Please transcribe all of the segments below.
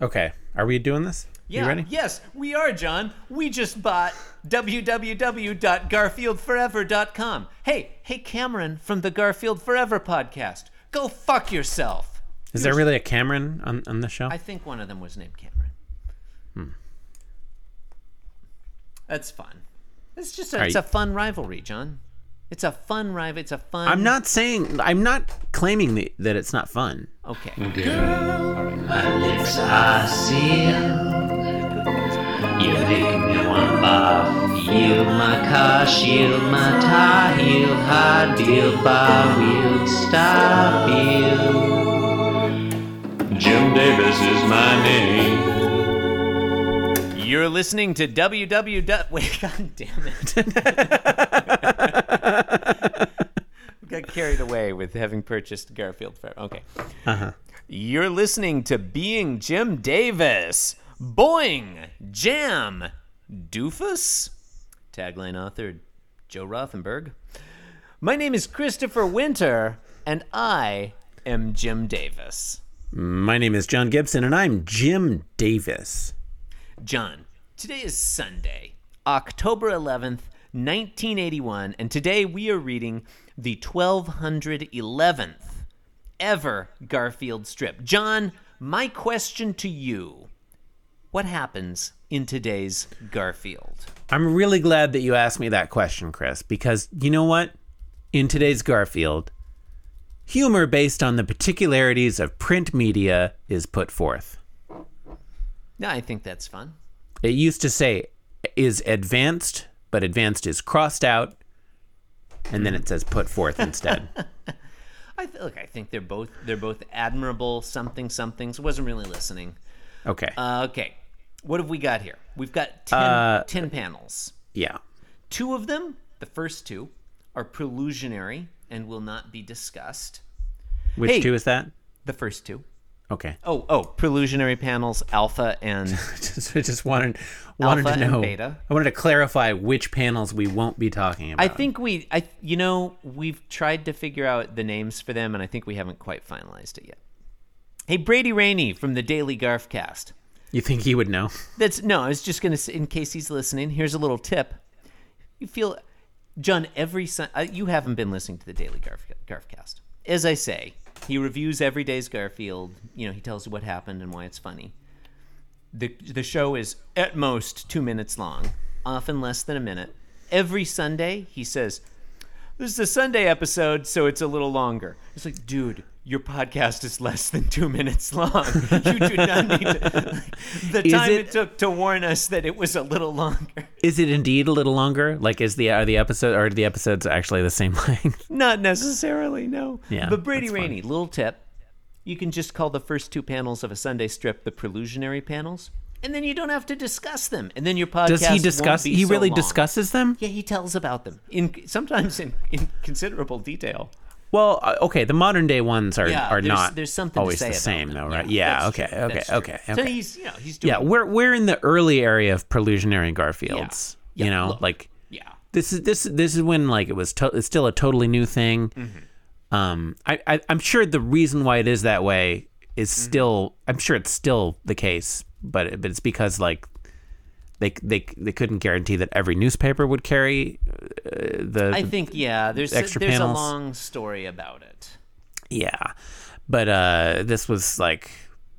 Okay, are we doing this? Yeah. You ready? Yes, we are, John. We just bought www.garfieldforever.com. Hey, hey, Cameron from the Garfield Forever podcast. Go fuck yourself. Is there really a Cameron on, on the show? I think one of them was named Cameron. Hmm. That's fun. It's just a, Are it's you- a fun rivalry, John. It's a fun rival. It's a fun. I'm not saying I'm not claiming the, that it's not fun. Okay. lips are sealed. You make me want barf. Yield my car, shield my tie, heel, hard deal, bar wheel, stop you. Jim Davis is my name. You're listening to www. Wait, god damn it. Carried away with having purchased Garfield Forever. Okay. Uh-huh. You're listening to Being Jim Davis. Boing! Jam! Doofus? Tagline author Joe Rothenberg. My name is Christopher Winter, and I am Jim Davis. My name is John Gibson, and I'm Jim Davis. John, today is Sunday, October 11th, 1981, and today we are reading the 1211th ever Garfield strip. John, my question to you what happens in today's Garfield? I'm really glad that you asked me that question, Chris, because you know what? In today's Garfield, humor based on the particularities of print media is put forth. No, I think that's fun. It used to say is advanced, but advanced is crossed out, and then it says put forth instead. I th- look. I think they're both they're both admirable something somethings. Wasn't really listening. Okay. Uh, okay, what have we got here? We've got 10, Uh, 10 panels. yeah. Two of them, the first two, are prelusionary and will not be discussed. Which Hey. two is that? The first two. Okay. Oh, oh, prelusionary panels, alpha and just, I just wanted wanted to know. beta. I wanted to clarify which panels we won't be talking about. I think we, I, you know, we've tried to figure out the names for them, and I think we haven't quite finalized it yet. Hey, Brady Rainey from the Daily Garfcast. you think he would know. That's no. I was just gonna say, in case he's listening. Here's a little tip. You feel, John, every Sun. Uh, you haven't been listening to the Daily Garf, Garfcast. As I say, he reviews every day's Garfield. You know, he tells you what happened and why it's funny. the The show is at most two minutes long, often less than a minute. Every Sunday, he says, "This is a Sunday episode, so it's a little longer." It's like, dude. Your podcast is less than two minutes long. You do not need to. The Is time it- it took to warn us that it was a little longer. Is it indeed a little longer? Like, is the are the episode are the episodes actually the same length? Not necessarily, no. Yeah, But Brady. Rainey, little tip. You can just call the first two panels of a Sunday strip the prelusionary panels, and then you don't have to discuss them. And then your podcast Does he discuss? He so really long. discusses them. Yeah, he tells about them in sometimes in, in considerable detail. Well, uh, okay, the modern day ones are Yeah, are there's, not there's something always to say the same, them. though, right? Yeah. that's Okay. Okay. true. Okay. So he's you know he's doing Yeah, we're we're in the early area of prelusionary Garfields. Yeah. You know, look. like yeah this is this this is when like it was to- it's still a totally new thing. Mm-hmm. Um, I, I I'm sure the reason why it is that way is Mm-hmm. still I'm sure it's still the case, but it, but it's because like they they they couldn't guarantee that every newspaper would carry uh, the I think yeah. There's a, there's panels. a long story about it. yeah, but uh, this was like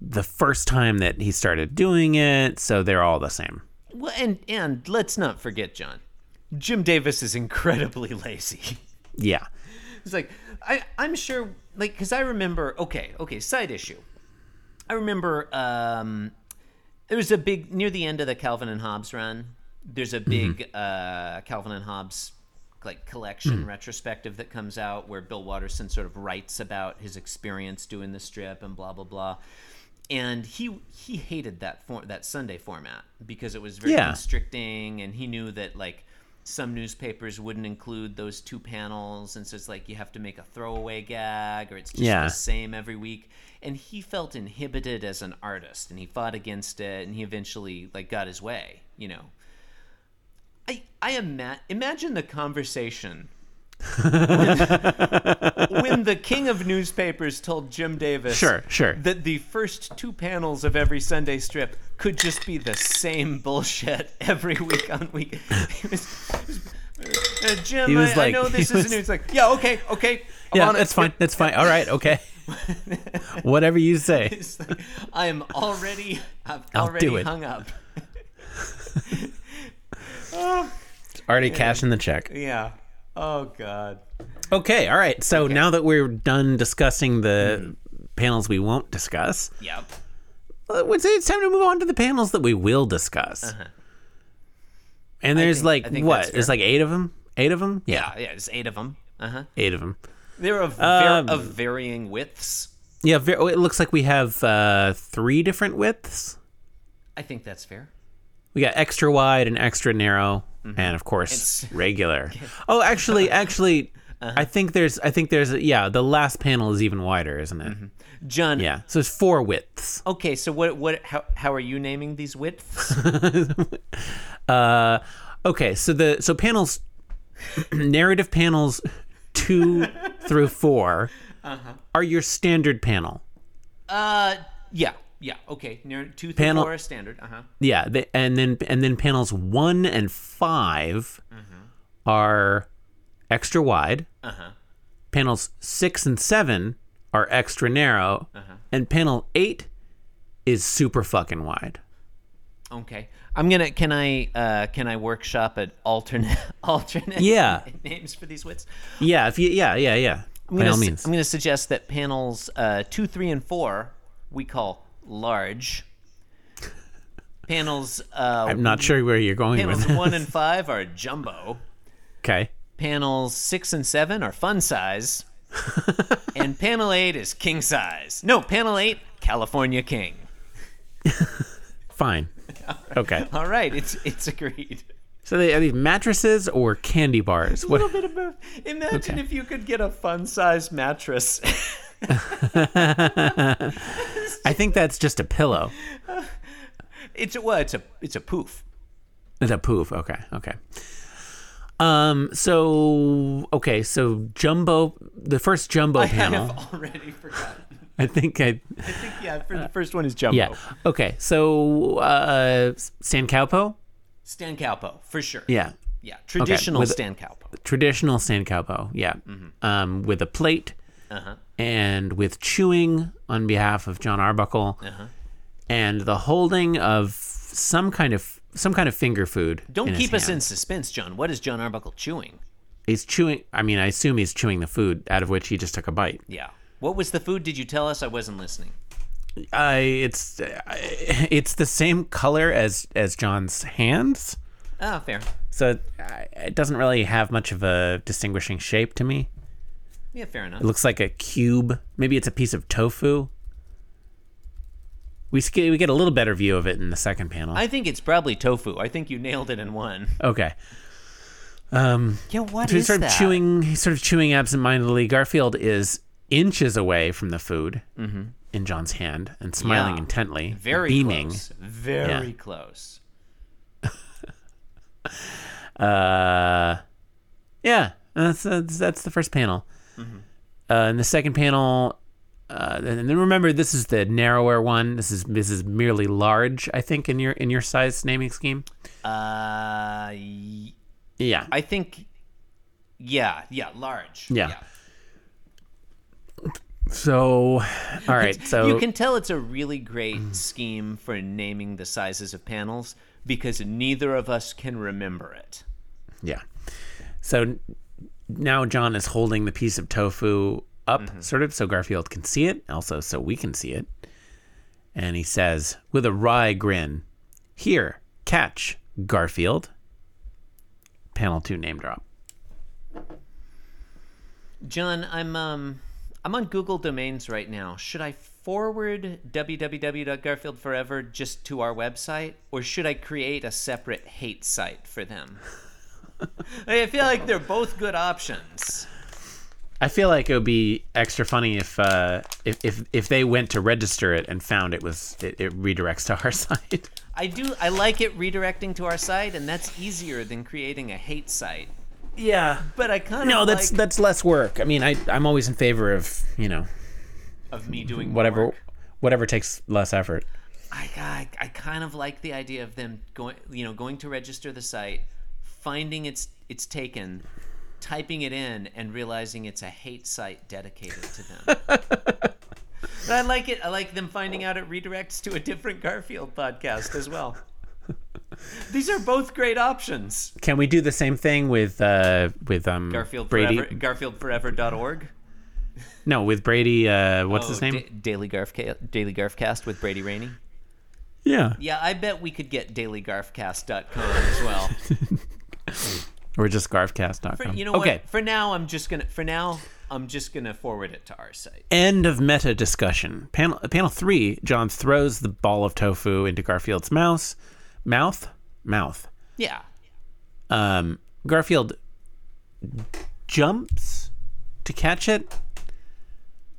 the first time that he started doing it, so they're all the same. Well, and and let's not forget, John. Jim Davis is incredibly lazy. Yeah. It's like I I'm sure like because I remember okay okay side issue. I remember um there was a big near the end of the Calvin and Hobbes run. There's a big uh, Calvin and Hobbes like collection retrospective that comes out where Bill Watterson sort of writes about his experience doing the strip and blah blah blah. And he he hated that for, that Sunday format because it was very Yeah. constricting, and he knew that like some newspapers wouldn't include those two panels, and so it's like you have to make a throwaway gag, or it's just Yeah. the same every week. And he felt inhibited as an artist, and he fought against it, and he eventually like got his way. You know, I I ima- imagine the conversation when the king of newspapers told Jim Davis Sure, sure. that the first two panels of every Sunday strip could just be the same bullshit every week on week. He was, uh, Jim, He was I, I know this is was- new. It's like, yeah, okay, okay. I'm Yeah, on it. that's fine. That's fine. All right, okay. Whatever you say. Like, I am already, I've I'll already hung up. Already cashing the check. Yeah. Oh God. Okay, all right. So now that we're done discussing the panels we won't discuss, Yep. I would say it's time to move on to the panels that we will discuss. And there's think- like Uh-huh. What? There's like eight of them. Eight of them. Yeah, yeah. There's eight of them. Uh huh. eight of them. They're of, ver- Um, of varying widths. Yeah, ver- oh, it looks like we have uh, three different widths. I think that's fair. We got extra wide and extra narrow, and of course It's- regular. Oh, actually, actually, Uh-huh. I think there's, I think there's, yeah, the last panel is even wider, isn't it? John. Yeah, so it's four widths. Okay, so what? What? How? How are you naming these widths? Uh, okay, so the so panels, narrative panels two through 4 Uh-huh. are your standard panel. uh, yeah, yeah. Okay, near two, three, Panel- four, standard. Uh huh. Yeah, they, and then and then panels one and 5 are extra wide. Uh huh. Panels six and seven are extra narrow, Uh-huh. and panel eight is super fucking wide. Okay. I'm gonna. Can I? Uh, can I workshop at alternate alternate Yeah. names for these widths? Yeah, if you yeah yeah yeah. I'm By gonna all means. I'm gonna suggest that panels uh, two, three, and four we call large. Panels. Uh, I'm not sure where you're going panels with this. one and five are jumbo. Okay. Panels six and seven are fun size. and panel eight is king size. No, panel eight, California King. Fine. Okay. All right, it's it's agreed. So they are these mattresses or candy bars? A What? little bit of both. Imagine if you could get a fun size mattress. I think that's just a pillow. it's a well, it's a it's a poof. It's a poof. Okay. Okay. Um. So okay. So jumbo, the first jumbo I panel. have already forgotten. I think I. I think yeah, for the first one is jumbo. Yeah. Okay. So uh, Stan Cowpo. Stan Cowpo for sure. Yeah. yeah, traditional with- Stan Cowpo. Traditional Stan Cowpo. Yeah. Um, with a plate Uh-huh. and with chewing on behalf of John Arbuckle, Uh-huh. and the holding of some kind of some kind of finger food. Don't keep us in suspense, John. What is John Arbuckle chewing? He's chewing. I mean, I assume he's chewing the food out of which he just took a bite. Yeah. What was the food? Did you tell us? I wasn't listening. I it's it's the same color as as John's hands, Ah, fair. so it, it doesn't really have much of a distinguishing shape to me. Yeah, fair enough. It looks like a cube. Maybe it's a piece of tofu. We sk- we get a little better view of it in the second panel. I think it's probably tofu. I think you nailed it in one. okay. Um, Yeah, what so he's is sort that? of chewing. He's sort of chewing absentmindedly. Garfield is inches away from the food in John's hand and smiling Yeah. intently, Very beaming. close. Very Yeah. close. Uh, yeah, that's, that's that's the first panel. Mm-hmm. Uh, and the second panel, uh, and then remember this is the narrower one. This is this is merely large, I think, in your in your size naming scheme. Uh, y- Yeah, I think. Yeah, yeah, large. Yeah. So, all right. So you can tell it's a really great scheme for naming the sizes of panels because neither of us can remember it. yeah. So now John is holding the piece of tofu up, Mm-hmm. sort of, so Garfield can see it. Also, so we can see it. And he says, with a wry grin, "Here, catch, Garfield." Panel two name drop. John, I'm um I'm on Google Domains right now. Should I forward www.garfieldforever just to our website or should I create a separate hate site for them? I feel like they're both good options. I feel like it would be extra funny if uh, if, if if they went to register it and found it was it, it redirects to our site. I do I like it redirecting to our site and that's easier than creating a hate site. Yeah. but I kind of No, that's like that's less work. I mean, I I'm always in favor of you know of me doing whatever work. whatever takes less effort. I, I I kind of like the idea of them going, you know, going to register the site, finding it's it's taken, typing it in, and realizing it's a hate site dedicated to them. but I like it. I like them finding out it redirects to a different Garfield podcast as well. These are both great options. Can we do the same thing with uh with um Garfield Brady? Forever, GarfieldForever.org. No, with Brady. Uh, what's Oh, his name? Da- Daily Garfca- Daily Garfcast with Brady Rainey. yeah, Yeah, I bet we could get dailygarfcast.com as well. or just garfcast.com. For, you know okay. what? For now, I'm just gonna. For now, I'm just gonna forward it to our site. End of meta discussion. Panel panel three. John throws the ball of tofu into Garfield's mouse, mouth, mouth. Yeah. Um, Garfield jumps to catch it.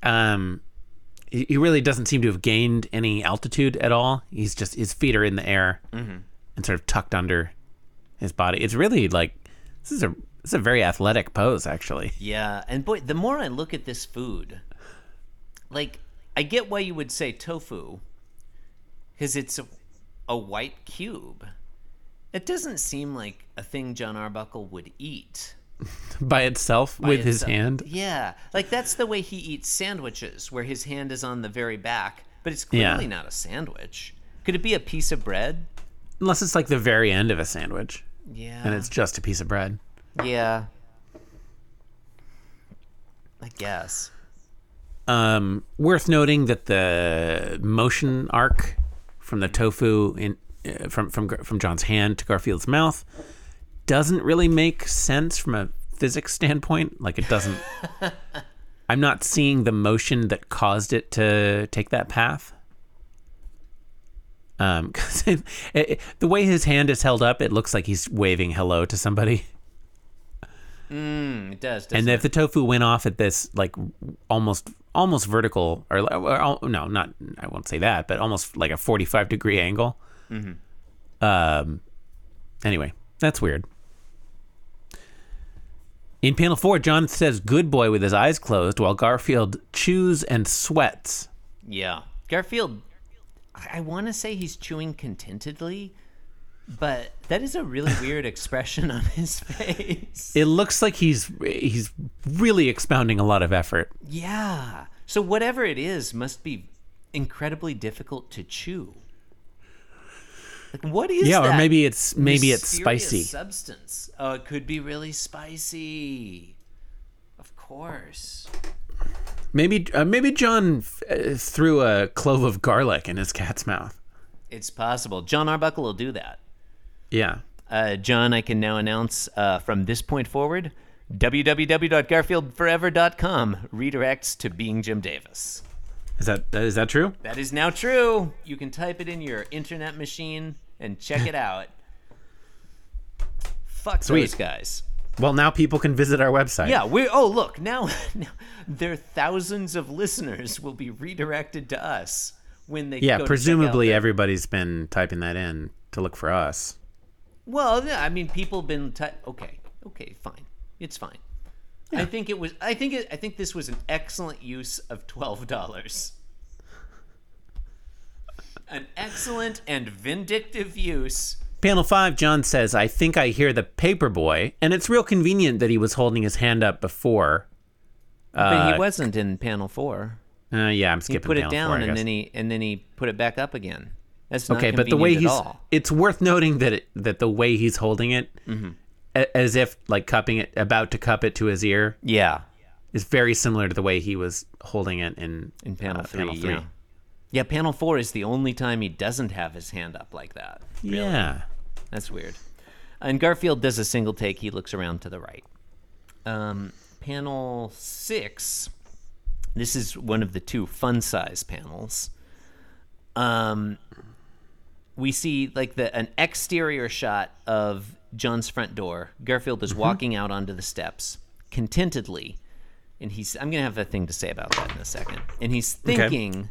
Um, he, he really doesn't seem to have gained any altitude at all. He's just his feet are in the air and sort of tucked under his body. It's really like this is a this is a very athletic pose, actually. Yeah, and boy, the more I look at this food, like I get why you would say tofu, because it's a, white cube. It doesn't seem like a thing John Arbuckle would eat. By itself by with his hand. Yeah, like that's the way he eats sandwiches, where his hand is on the very back, but it's Yeah. clearly not a sandwich. Could it be a piece of bread? Unless it's like the very end of a sandwich Yeah. and it's just a piece of bread. yeah. I guess. Um, worth noting that the motion arc from the tofu in uh, from from from John's hand to Garfield's mouth doesn't really make sense from a physics standpoint. Like it doesn't. I'm not seeing the motion that caused it to take that path. Um, 'cause it, it, the way his hand is held up, it looks like he's waving hello to somebody. Mm, it does. And if the tofu went off at this like almost almost vertical or, or no, not I won't say that, but almost like a 45 degree angle. Um anyway, that's weird. In panel 4, John says good boy with his eyes closed while Garfield chews and sweats. Yeah. Garfield, I, I want to say he's chewing contentedly, but that is a really weird expression on his face. It looks like he's he's really expounding a lot of effort. yeah. So whatever it is must be incredibly difficult to chew. Like what is yeah, or maybe it's maybe it's spicy. substance? Oh, it could be really spicy. Of course. Maybe uh, maybe John uh, threw a clove of garlic in his cat's mouth. It's possible. John Arbuckle will do that. Yeah. Uh, John, I can now announce uh, from this point forward, www.garfieldforever.com redirects to being Jim Davis. Is that is that true? That is now true. You can type it in your internet machine and check it out. Fuck Sweet. those guys. Well, now people can visit our website. Yeah, we. Oh, look now, now their thousands of listeners will be redirected to us when they. Yeah, go to check out presumably everybody's been typing that in to look for us. Well, yeah, I mean, people been ty- okay, okay, fine, it's fine. I think it was. I think it. I think this was an excellent use of twelve dollars. An excellent and vindictive use. Panel 5, John says, I think I hear the paper boy. And it's real convenient that he was holding his hand up before. But Uh, he wasn't in panel four. Uh, yeah, I'm skipping. He put it down four, and then he and then he put it back up again. That's not okay, but the way he's it's worth noting that it, that the way he's holding it Mm-hmm. a- as if like cupping it about to cup it to his ear Yeah, is very similar to the way he was holding it in in panel uh, three. panel 3. Yeah. yeah, panel four is the only time he doesn't have his hand up like that. Really. Yeah. That's weird. And Garfield does a single take. He looks around to the right. Um, panel six. This is one of the two fun size panels. Um, we see like the an exterior shot of John's front door. Garfield is mm-hmm. walking out onto the steps contentedly, and he's. I'm gonna have a thing to say about that in a second. And he's thinking,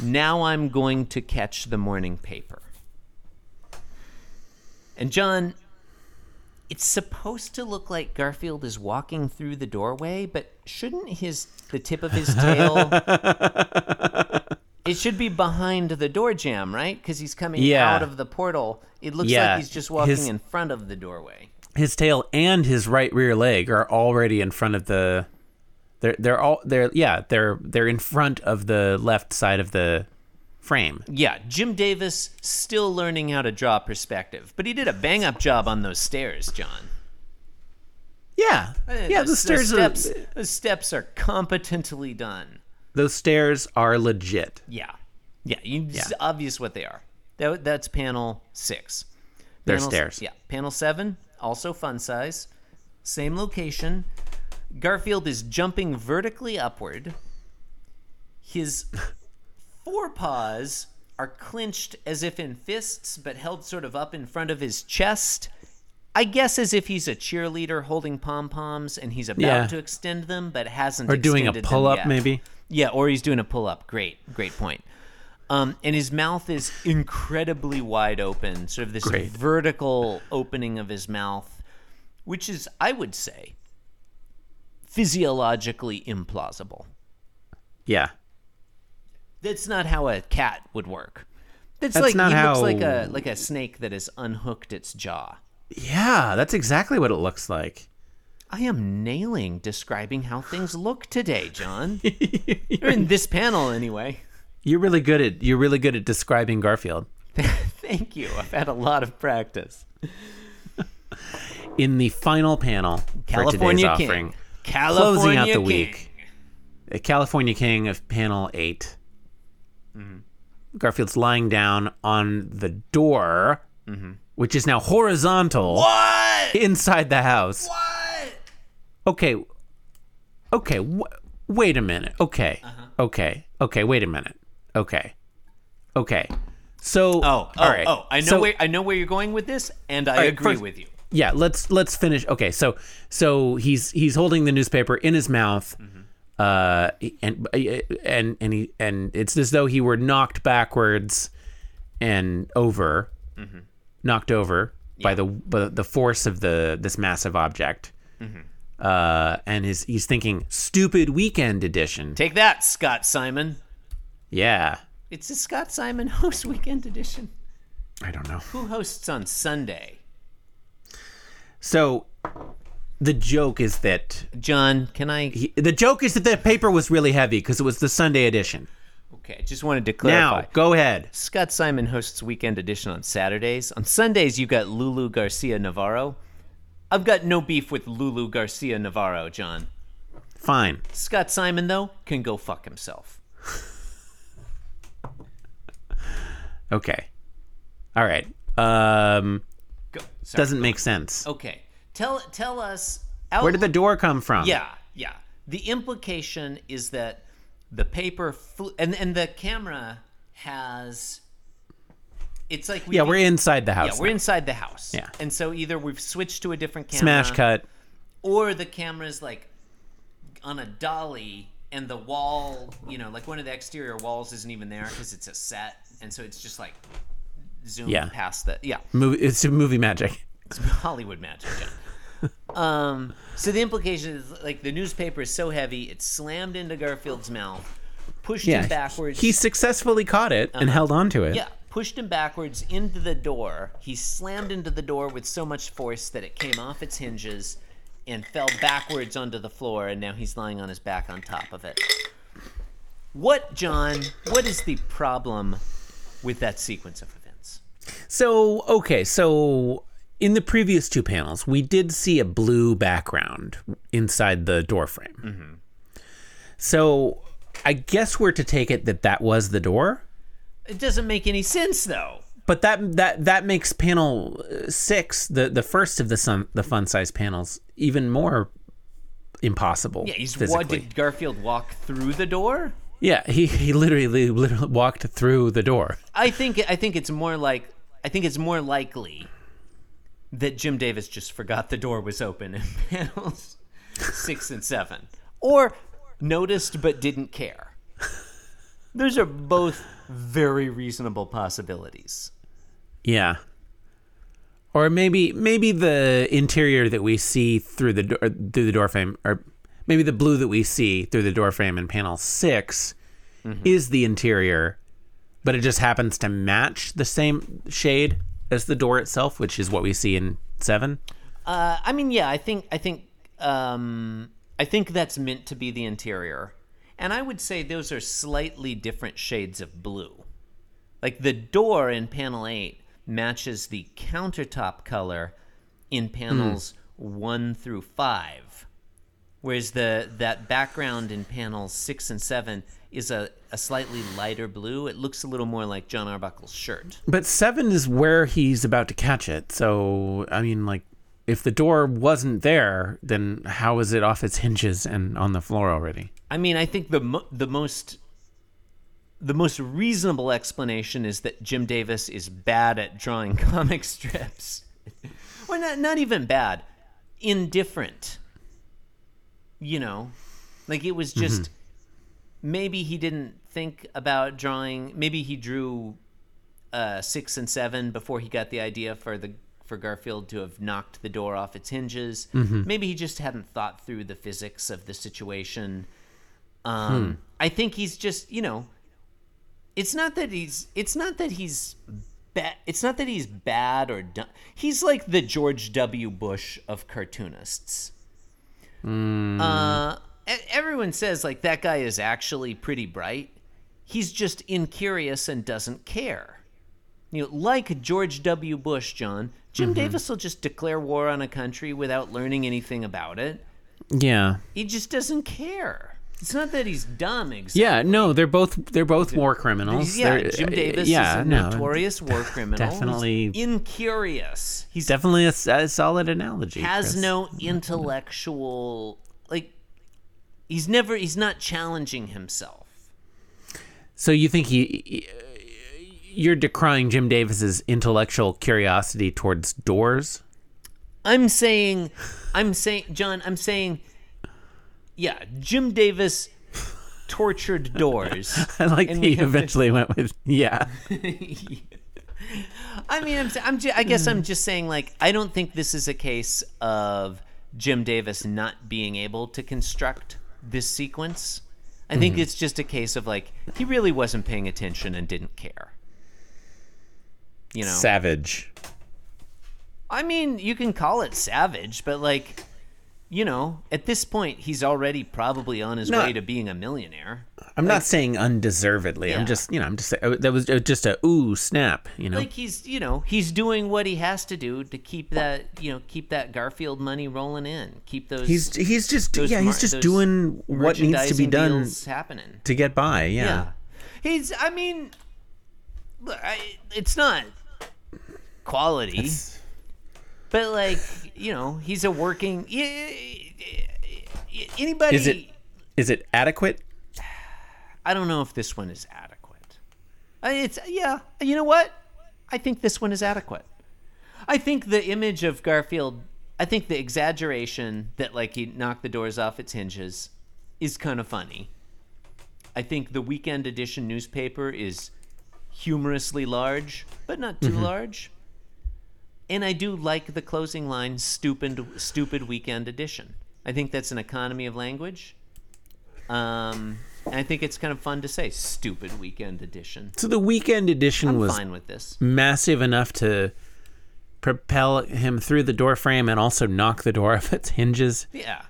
"Now I'm going to catch the morning paper." And John, it's supposed to look like Garfield is walking through the doorway, but shouldn't his the tip of his tail It should be behind the door jamb, right? Because he's coming Yeah. out of the portal. It looks Yeah, like he's just walking his- in front of the doorway. his tail and his right rear leg are already in front of the they're they're all they're yeah they're they're in front of the left side of the frame Yeah, Jim Davis still learning how to draw perspective, but he did a bang up job on those stairs, John. yeah uh, yeah the, stairs are, steps, the steps are competently done. Those stairs are legit Yeah, yeah, you, it's Yeah. obvious what they are. That, that's panel six. They're Panel- stairs. Yeah, panel seven, also fun size, same location. Garfield is jumping vertically upward. His forepaws are clenched as if in fists, but held sort of up in front of his chest. I guess as if he's a cheerleader holding pom poms and he's about Yeah. to extend them, but hasn't. or doing a pull up maybe Yeah, or he's doing a pull up. Great, great point. Um, and his mouth is incredibly wide open, sort of this Great. vertical opening of his mouth, which is, I would say, physiologically implausible. yeah That's not how a cat would work. That's, That's like not he looks like a like a snake that has unhooked its jaw. yeah that's exactly what it looks like I am nailing describing how things look today, John. You're in this panel, anyway. you're really good at you're really good at describing garfield Thank you. I've had a lot of practice. in the final panel California for today's King. offering California closing out the King. week a california king of panel 8 Mm-hmm. garfield's lying down on the door which is now horizontal What? inside the house What? Okay okay w- wait a minute okay Uh-huh. okay okay wait a minute okay okay so Oh, oh, all right oh! I know So- where I know where you're going with this, and I right, agree first- with you. yeah let's let's finish okay so so he's he's holding the newspaper in his mouth Mm-hmm. uh and and and he and it's as though he were knocked backwards and over Mm-hmm. knocked over by the by the force of the this massive object Mm-hmm. Uh and his he's thinking stupid weekend edition Take that, Scott Simon. yeah It's a Scott Simon host weekend edition. i don't know Who hosts on Sunday? so the joke is that John, can I? he, the joke is that the paper was really heavy because it was the sunday edition Okay, just wanted to clarify. now go ahead Scott Simon hosts Weekend Edition on Saturdays. On Sundays, you got Lulu Garcia Navarro. I've got no beef with Lulu Garcia Navarro, John. fine Scott Simon, though, can go fuck himself. Okay. All right. Um, Go. Sorry. doesn't make sense. Okay. Tell tell us. Where did the door come from? Yeah, yeah. The implication is that the paper flew, and and the camera has. It's like we Yeah, we're inside the house. Yeah, we're inside the house. Yeah. And so either we've switched to a different camera. Smash cut. or the camera's like on a dolly and the wall you know like one of the exterior walls isn't even there because it's a set and so it's just like zoomed Yeah. past the yeah Movie. It's a movie magic. it's hollywood magic John. um so the implication is like the newspaper is so heavy it slammed into garfield's mouth pushed Yeah. him backwards He successfully caught it and held on to it. yeah pushed him backwards into the door he slammed into the door with so much force that it came off its hinges and fell backwards onto the floor and now he's lying on his back on top of it what john what is the problem with that sequence of events So okay, so in the previous two panels, we did see a blue background inside the door frame. Mm-hmm. So I guess we're to take it that that was the door. It doesn't make any sense though But that that that makes panel six, the the first of the sun, the fun size panels, even more impossible. yeah he's physically. what did garfield walk through the door Yeah, he he literally literally walked through the door. i think i think it's more like i think it's more likely that jim davis just forgot the door was open in panels six and seven or noticed but didn't care those are both very reasonable possibilities Yeah. Or maybe maybe the interior that we see through the door, through the door frame, or maybe the blue that we see through the door frame in panel 6 is the interior, but it just happens to match the same shade as the door itself, which is what we see in seven. Uh, I mean, yeah, I think I think um, I think that's meant to be the interior, and I would say those are slightly different shades of blue. Like the door in panel eight matches the countertop color in panels one through five, whereas the that background in panels six and seven is a, a slightly lighter blue. It looks a little more like John Arbuckle's shirt. But seven is where he's about to catch it. So I mean, like, if the door wasn't there, then how is it off its hinges and on the floor already? I mean, I think the mo- the most the most reasonable explanation is that Jim Davis is bad at drawing comic strips. or not not even bad, indifferent. You know, like it was just maybe he didn't think about drawing. Maybe he drew uh, six and seven before he got the idea for the for Garfield to have knocked the door off its hinges. Maybe he just hadn't thought through the physics of the situation. Um, I think he's just you know, it's not that he's it's not that he's bad. It's not that he's bad or done. He's like the George W. Bush of cartoonists. Uh, e- everyone says like that guy is actually pretty bright. He's just incurious and doesn't care. You know, like George W. Bush, John, Jim Davis will just declare war on a country without learning anything about it. Yeah. He just doesn't care. It's not that he's dumb, exactly. Yeah, no, they're both they're both war criminals. Yeah, They're- Jim uh, Davis yeah, is a no, notorious war criminal. He's definitely- incurious. He's Definitely a solid analogy. has Chris. no intellectual like. He's never. He's not challenging himself. So you think he, you're decrying Jim Davis's intellectual curiosity towards doors? I'm saying, I'm saying, John, I'm saying, yeah, Jim Davis tortured doors. I like that you have to- eventually went with yeah. I mean, I'm, I'm ju- I guess I'm just saying, like, I don't think this is a case of Jim Davis not being able to construct this sequence. I think mm-hmm. it's just a case of like he really wasn't paying attention and didn't care. You know, Savage. I mean, you can call it savage, but like, you know, at this point, he's already probably on his No. way to being a millionaire. I'm not saying undeservedly. Yeah. I'm just, you know, I'm just saying uh, that was uh, just a ooh snap, you know. Like he's, you know, he's doing what he has to do to keep that, you know, keep that Garfield money rolling in, keep those. he's he's just those yeah, he's just doing what needs to be done happening. to get by. Yeah. Yeah. He's, I mean, look, I, it's not quality, but like, you know, he's a working. Anybody. Is it is it adequate? I don't know if this one is adequate. It's yeah. You know what? I think this one is adequate. I think the image of Garfield. I think the exaggeration that like he knocked the doors off its hinges is kind of funny. I think the weekend edition newspaper is humorously large, but not too mm-hmm. large. And I do like the closing line stupid stupid weekend edition. I think that's an economy of language. Um, and I think it's kind of fun to say stupid weekend edition. So the weekend edition I'm was fine with this. massive enough to propel him through the door frame and also knock the door off its hinges. Yeah.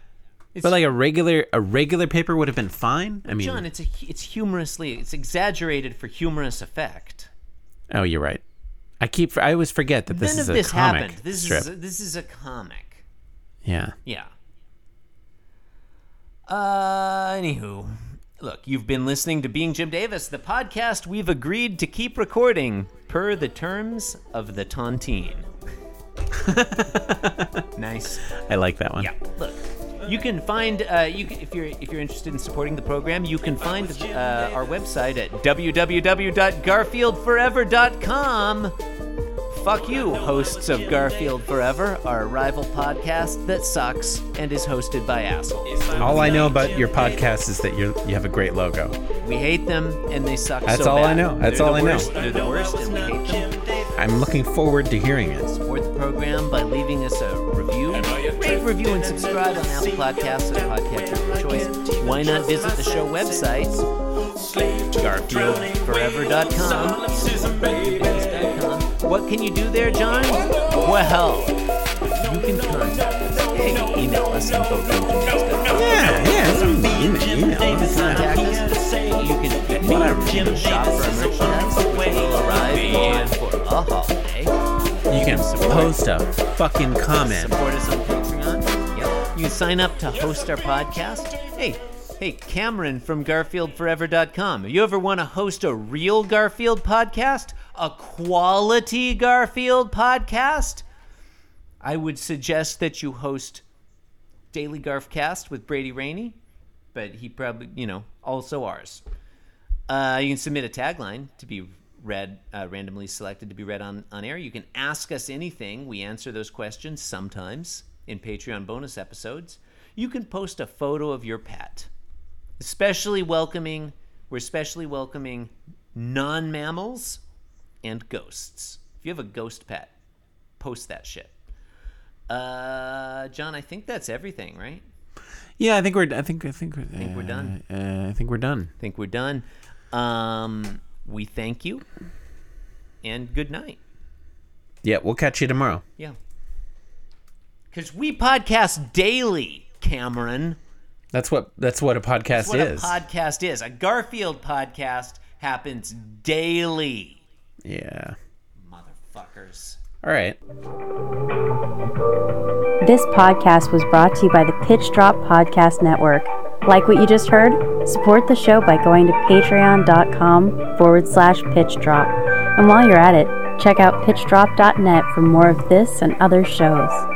It's, But like a regular a regular paper would have been fine. I mean, John, it's a, it's humorously it's exaggerated for humorous effect. oh, you're right. I keep I always forget that this None is of a this comic happened. This strip. is this is a comic. yeah. Yeah. Uh, anywho, look, you've been listening to Being Jim Davis, the podcast we've agreed to keep recording per the terms of the tontine. nice. I like that one. Yeah. Look, you can find uh, you can, if you're if you're interested in supporting the program, you can find uh, our website at www.garfieldforever.com. Fuck you, hosts of Garfield Forever, our rival podcast that sucks and is hosted by assholes. All I know about your podcast is that you you have a great logo. We hate them and they suck. That's so all I know. That's They're all I know. worst. They're the worst, and we hate them. I'm looking forward to hearing it. Support the program by leaving us a review. And subscribe on Apple Podcasts and podcast of your choice. Why not visit the show website, garfieldforever.com. What can you do there, John? Well, you can contact us. Hey, email us info Yeah, yeah. email, email. you can uh, contact us. You can get me or Jim shop for merchandise, which will arrive in time for a holiday. You can post a fucking comment. Support us on. You sign up to host our podcast. Hey, hey, Cameron from GarfieldForever.com. You ever want to host a real Garfield podcast, a quality Garfield podcast, I would suggest that you host Daily Garfcast with Brady Rainey, but he probably, you know, also ours. Uh, you can submit a tagline to be read, uh, randomly selected to be read on, on air. You can ask us anything. We answer those questions sometimes in Patreon bonus episodes. You can post a photo of your pet. Especially welcoming, we're especially welcoming non mammals and ghosts. If you have a ghost pet, post that shit. Uh, John, I think that's everything, right? Yeah, I think we're. I think. I think. We're, think we're done. Uh, I think we're done. I think we're done. Um, we thank you and good night. Yeah, we'll catch you tomorrow. Yeah. Because we podcast daily, Cameron. That's what. That's what a podcast That's what is. a podcast is. A Garfield podcast happens daily. yeah. Motherfuckers. All right. This podcast was brought to you by the Pitch Drop Podcast Network. Like what you just heard? Support the show by going to patreon.com forward slash pitch drop. And while you're at it, check out pitchdrop.net for more of this and other shows.